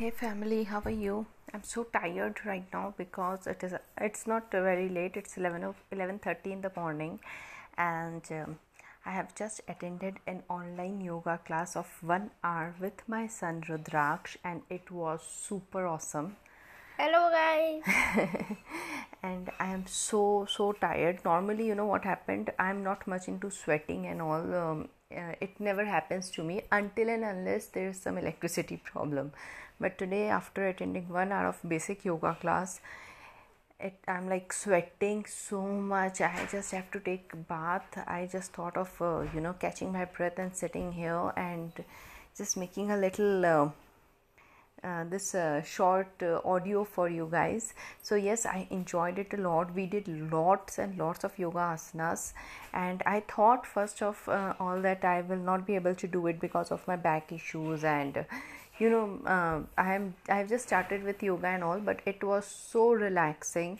Hey family, how are you? I'm so tired right now because it is it's not very late. It's 11 of 11:30 in the morning and um, I have just attended an online yoga class of 1 hour with my son Rudraksh and it was super awesome. Hello, guys. and I am so so tired. Normally, you know what happened? I'm not much into sweating and all. Um, uh, it never happens to me until and unless there is some electricity problem. But today after attending one hour of basic yoga class it, i'm like sweating so much. I just have to take bath. I just thought of uh, you know catching my breath and sitting here and just making a little uh, uh, this uh, short uh, audio for you guys. So yes i enjoyed it a lot. We did lots and lots of yoga asanas. And i thought first of uh, all that i will not be able to do it because of my back issues and you know uh, i am i have just started with yoga and all but it was so relaxing.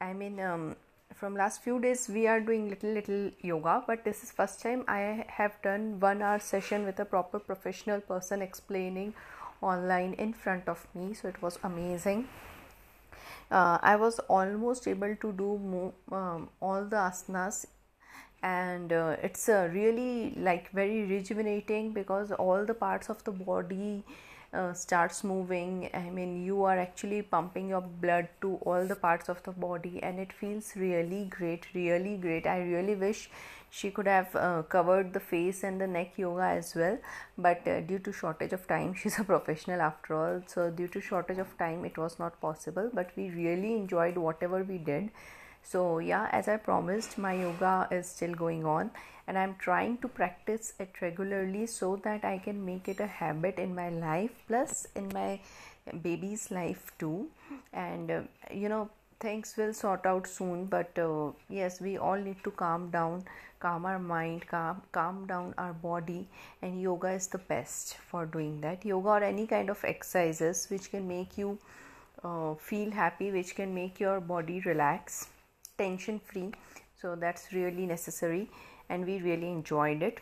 I mean um, from last few days we are doing little little yoga but this is first time i have done one hour session with a proper professional person explaining online in front of me so it was amazing. Uh, i was almost able to do um, all the asanas and uh, it's uh, really like very rejuvenating because all the parts of the body uh, starts moving. I mean you are actually pumping your blood to all the parts of the body and it feels really great really great. I really wish she could have uh, covered the face and the neck yoga as well but uh, due to shortage of time she's a professional after all. So due to shortage of time it was not possible but we really enjoyed whatever we did so yeah as i promised my yoga is still going on and i'm trying to practice it regularly so that i can make it a habit in my life plus in my baby's life too. And uh, you know things will sort out soon but uh, yes we all need to calm down calm our mind calm calm down our body and yoga is the best for doing that. Yoga or any kind of exercises which can make you uh, feel happy which can make your body relax tension free so that's really necessary and we really enjoyed it.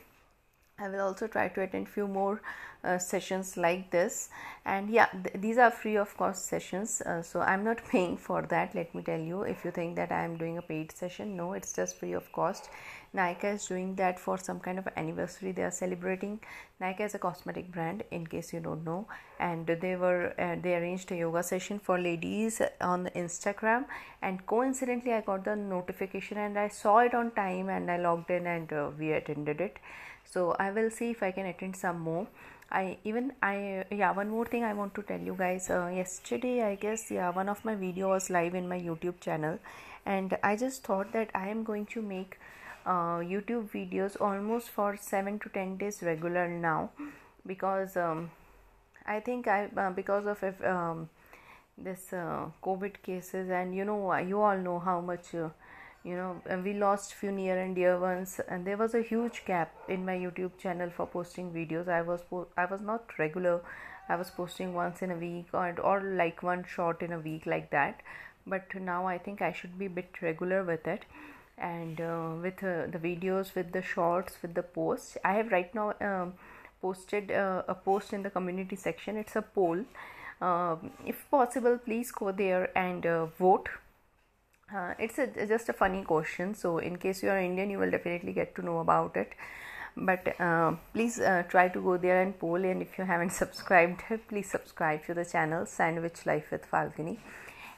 I will also try to attend few more uh, sessions like this. And yeah th- these are free of cost sessions. Uh, so I'm not paying for that let me tell you. If you think that I am doing a paid session no it's just free of cost Nykaa is doing that for some kind of anniversary. They are celebrating Nykaa is a cosmetic brand in case you don't know. And they were uh, they arranged a yoga session for ladies on Instagram. And coincidentally I got the notification and I saw it on time and I logged in and uh, we attended it. So i will see if i can attend some more i even i yeah one more thing i want to tell you guys. Uh, yesterday i guess yeah one of my video was live in my youtube channel. And i just thought that i am going to make uh, youtube videos almost for 7 to 10 days regular now. Because um, i think i uh, because of um, this uh, covid cases. And you know you all know how much uh, you know we lost few near and dear ones. And there was a huge gap in my youtube channel for posting videos. I was po- i was not regular. I was posting once in a week or, or like one shot in a week like that. But now i think i should be a bit regular with it. And uh, with uh, the videos with the shorts with the posts. I have right now um, posted uh, a post in the community section. It's a poll. Um, if possible please go there and uh, vote uh, it's a, just a funny question so in case you are indian you will definitely get to know about it. But uh, please uh, try to go there and poll and if you haven't subscribed please subscribe to the channel sandwich life with falguni.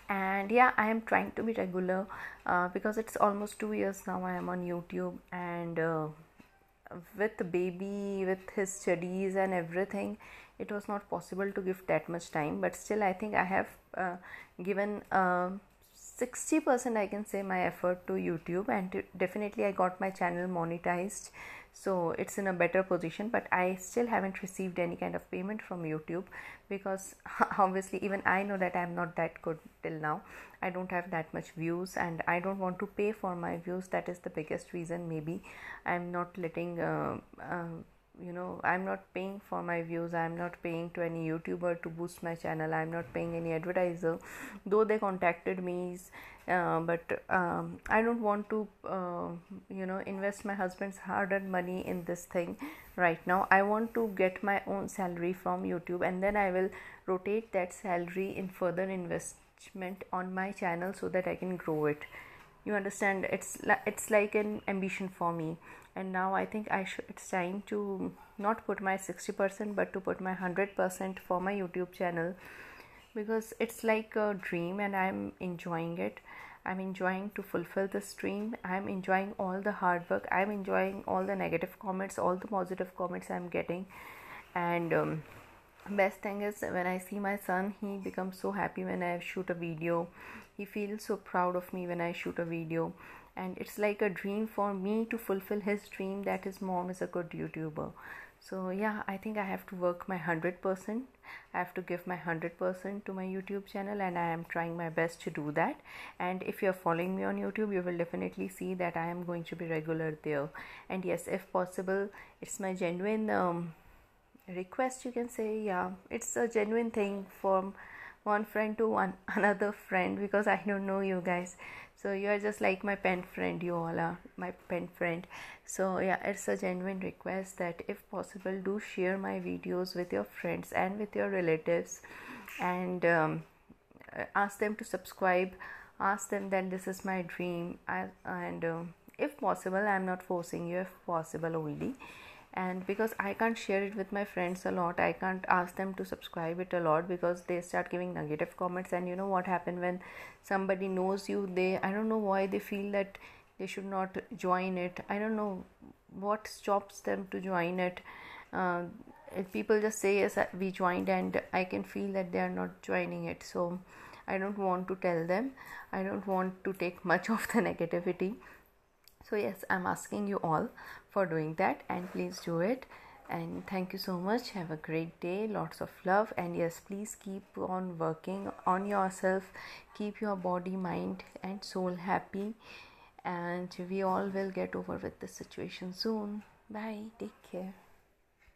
And yeah i am trying to be regular uh, because it's almost two years now i am on youtube and uh, with the baby with his studies and everything it was not possible to give that much time. But still i think i have uh, given 60% I can say my effort to YouTube and definitely I got my channel monetized so it's in a better position but I still haven't received any kind of payment from YouTube because obviously even I know that I'm not that good till now. I don't have that much views and I don't want to pay for my views. That is the biggest reason. Maybe I'm not letting uh, uh, you know i'm not paying for my views i'm not paying to any youtuber to boost my channel i'm not paying any advertiser. Though they contacted me uh, but um, i don't want to uh, you know invest my husband's hard-earned money in this thing right now. I want to get my own salary from youtube and then i will rotate that salary in further investment on my channel so that i can grow it. You understand? It's it's like an ambition for me and now i think i should it's time to not put my 60% but to put my 100% for my youtube channel. Because it's like a dream and i'm enjoying it. I'm enjoying to fulfill this dream i'm enjoying all the hard work. I'm enjoying all the negative comments all the positive comments i'm getting. And um, best thing is when i see my son he becomes so happy when i shoot a video. He feels so proud of me when i shoot a video and it's like a dream for me to fulfill his dream that his mom is a good youtuber. So yeah i think i have to work my 100% i have to give my 100% to my youtube channel and i am trying my best to do that. And if you're following me on youtube you will definitely see that i am going to be regular there. And yes if possible it's my genuine um, request you can say. Yeah it's a genuine thing from one friend to one another friend because i don't know you guys. So you are just like my pen friend you all are my pen friend. So yeah it's a genuine request that if possible do share my videos with your friends and with your relatives. And um, ask them to subscribe. Ask them that this is my dream. I, and um, if possible i'm not forcing you if possible only and because i can't share it with my friends a lot i can't ask them to subscribe it a lot because they start giving negative comments. And you know what happened when somebody knows you they i don't know why they feel that they should not join it. I don't know what stops them to join it. Uh, people just say yes we joined and i can feel that they are not joining it. So i don't want to tell them. I don't want to take much of the negativity so yes i'm asking you all for doing that and please do it. And thank you so much. Have a great day. Lots of love. And yes please keep on working on yourself. Keep your body mind and soul happy. And we all will get over with the situation soon. Bye. Take care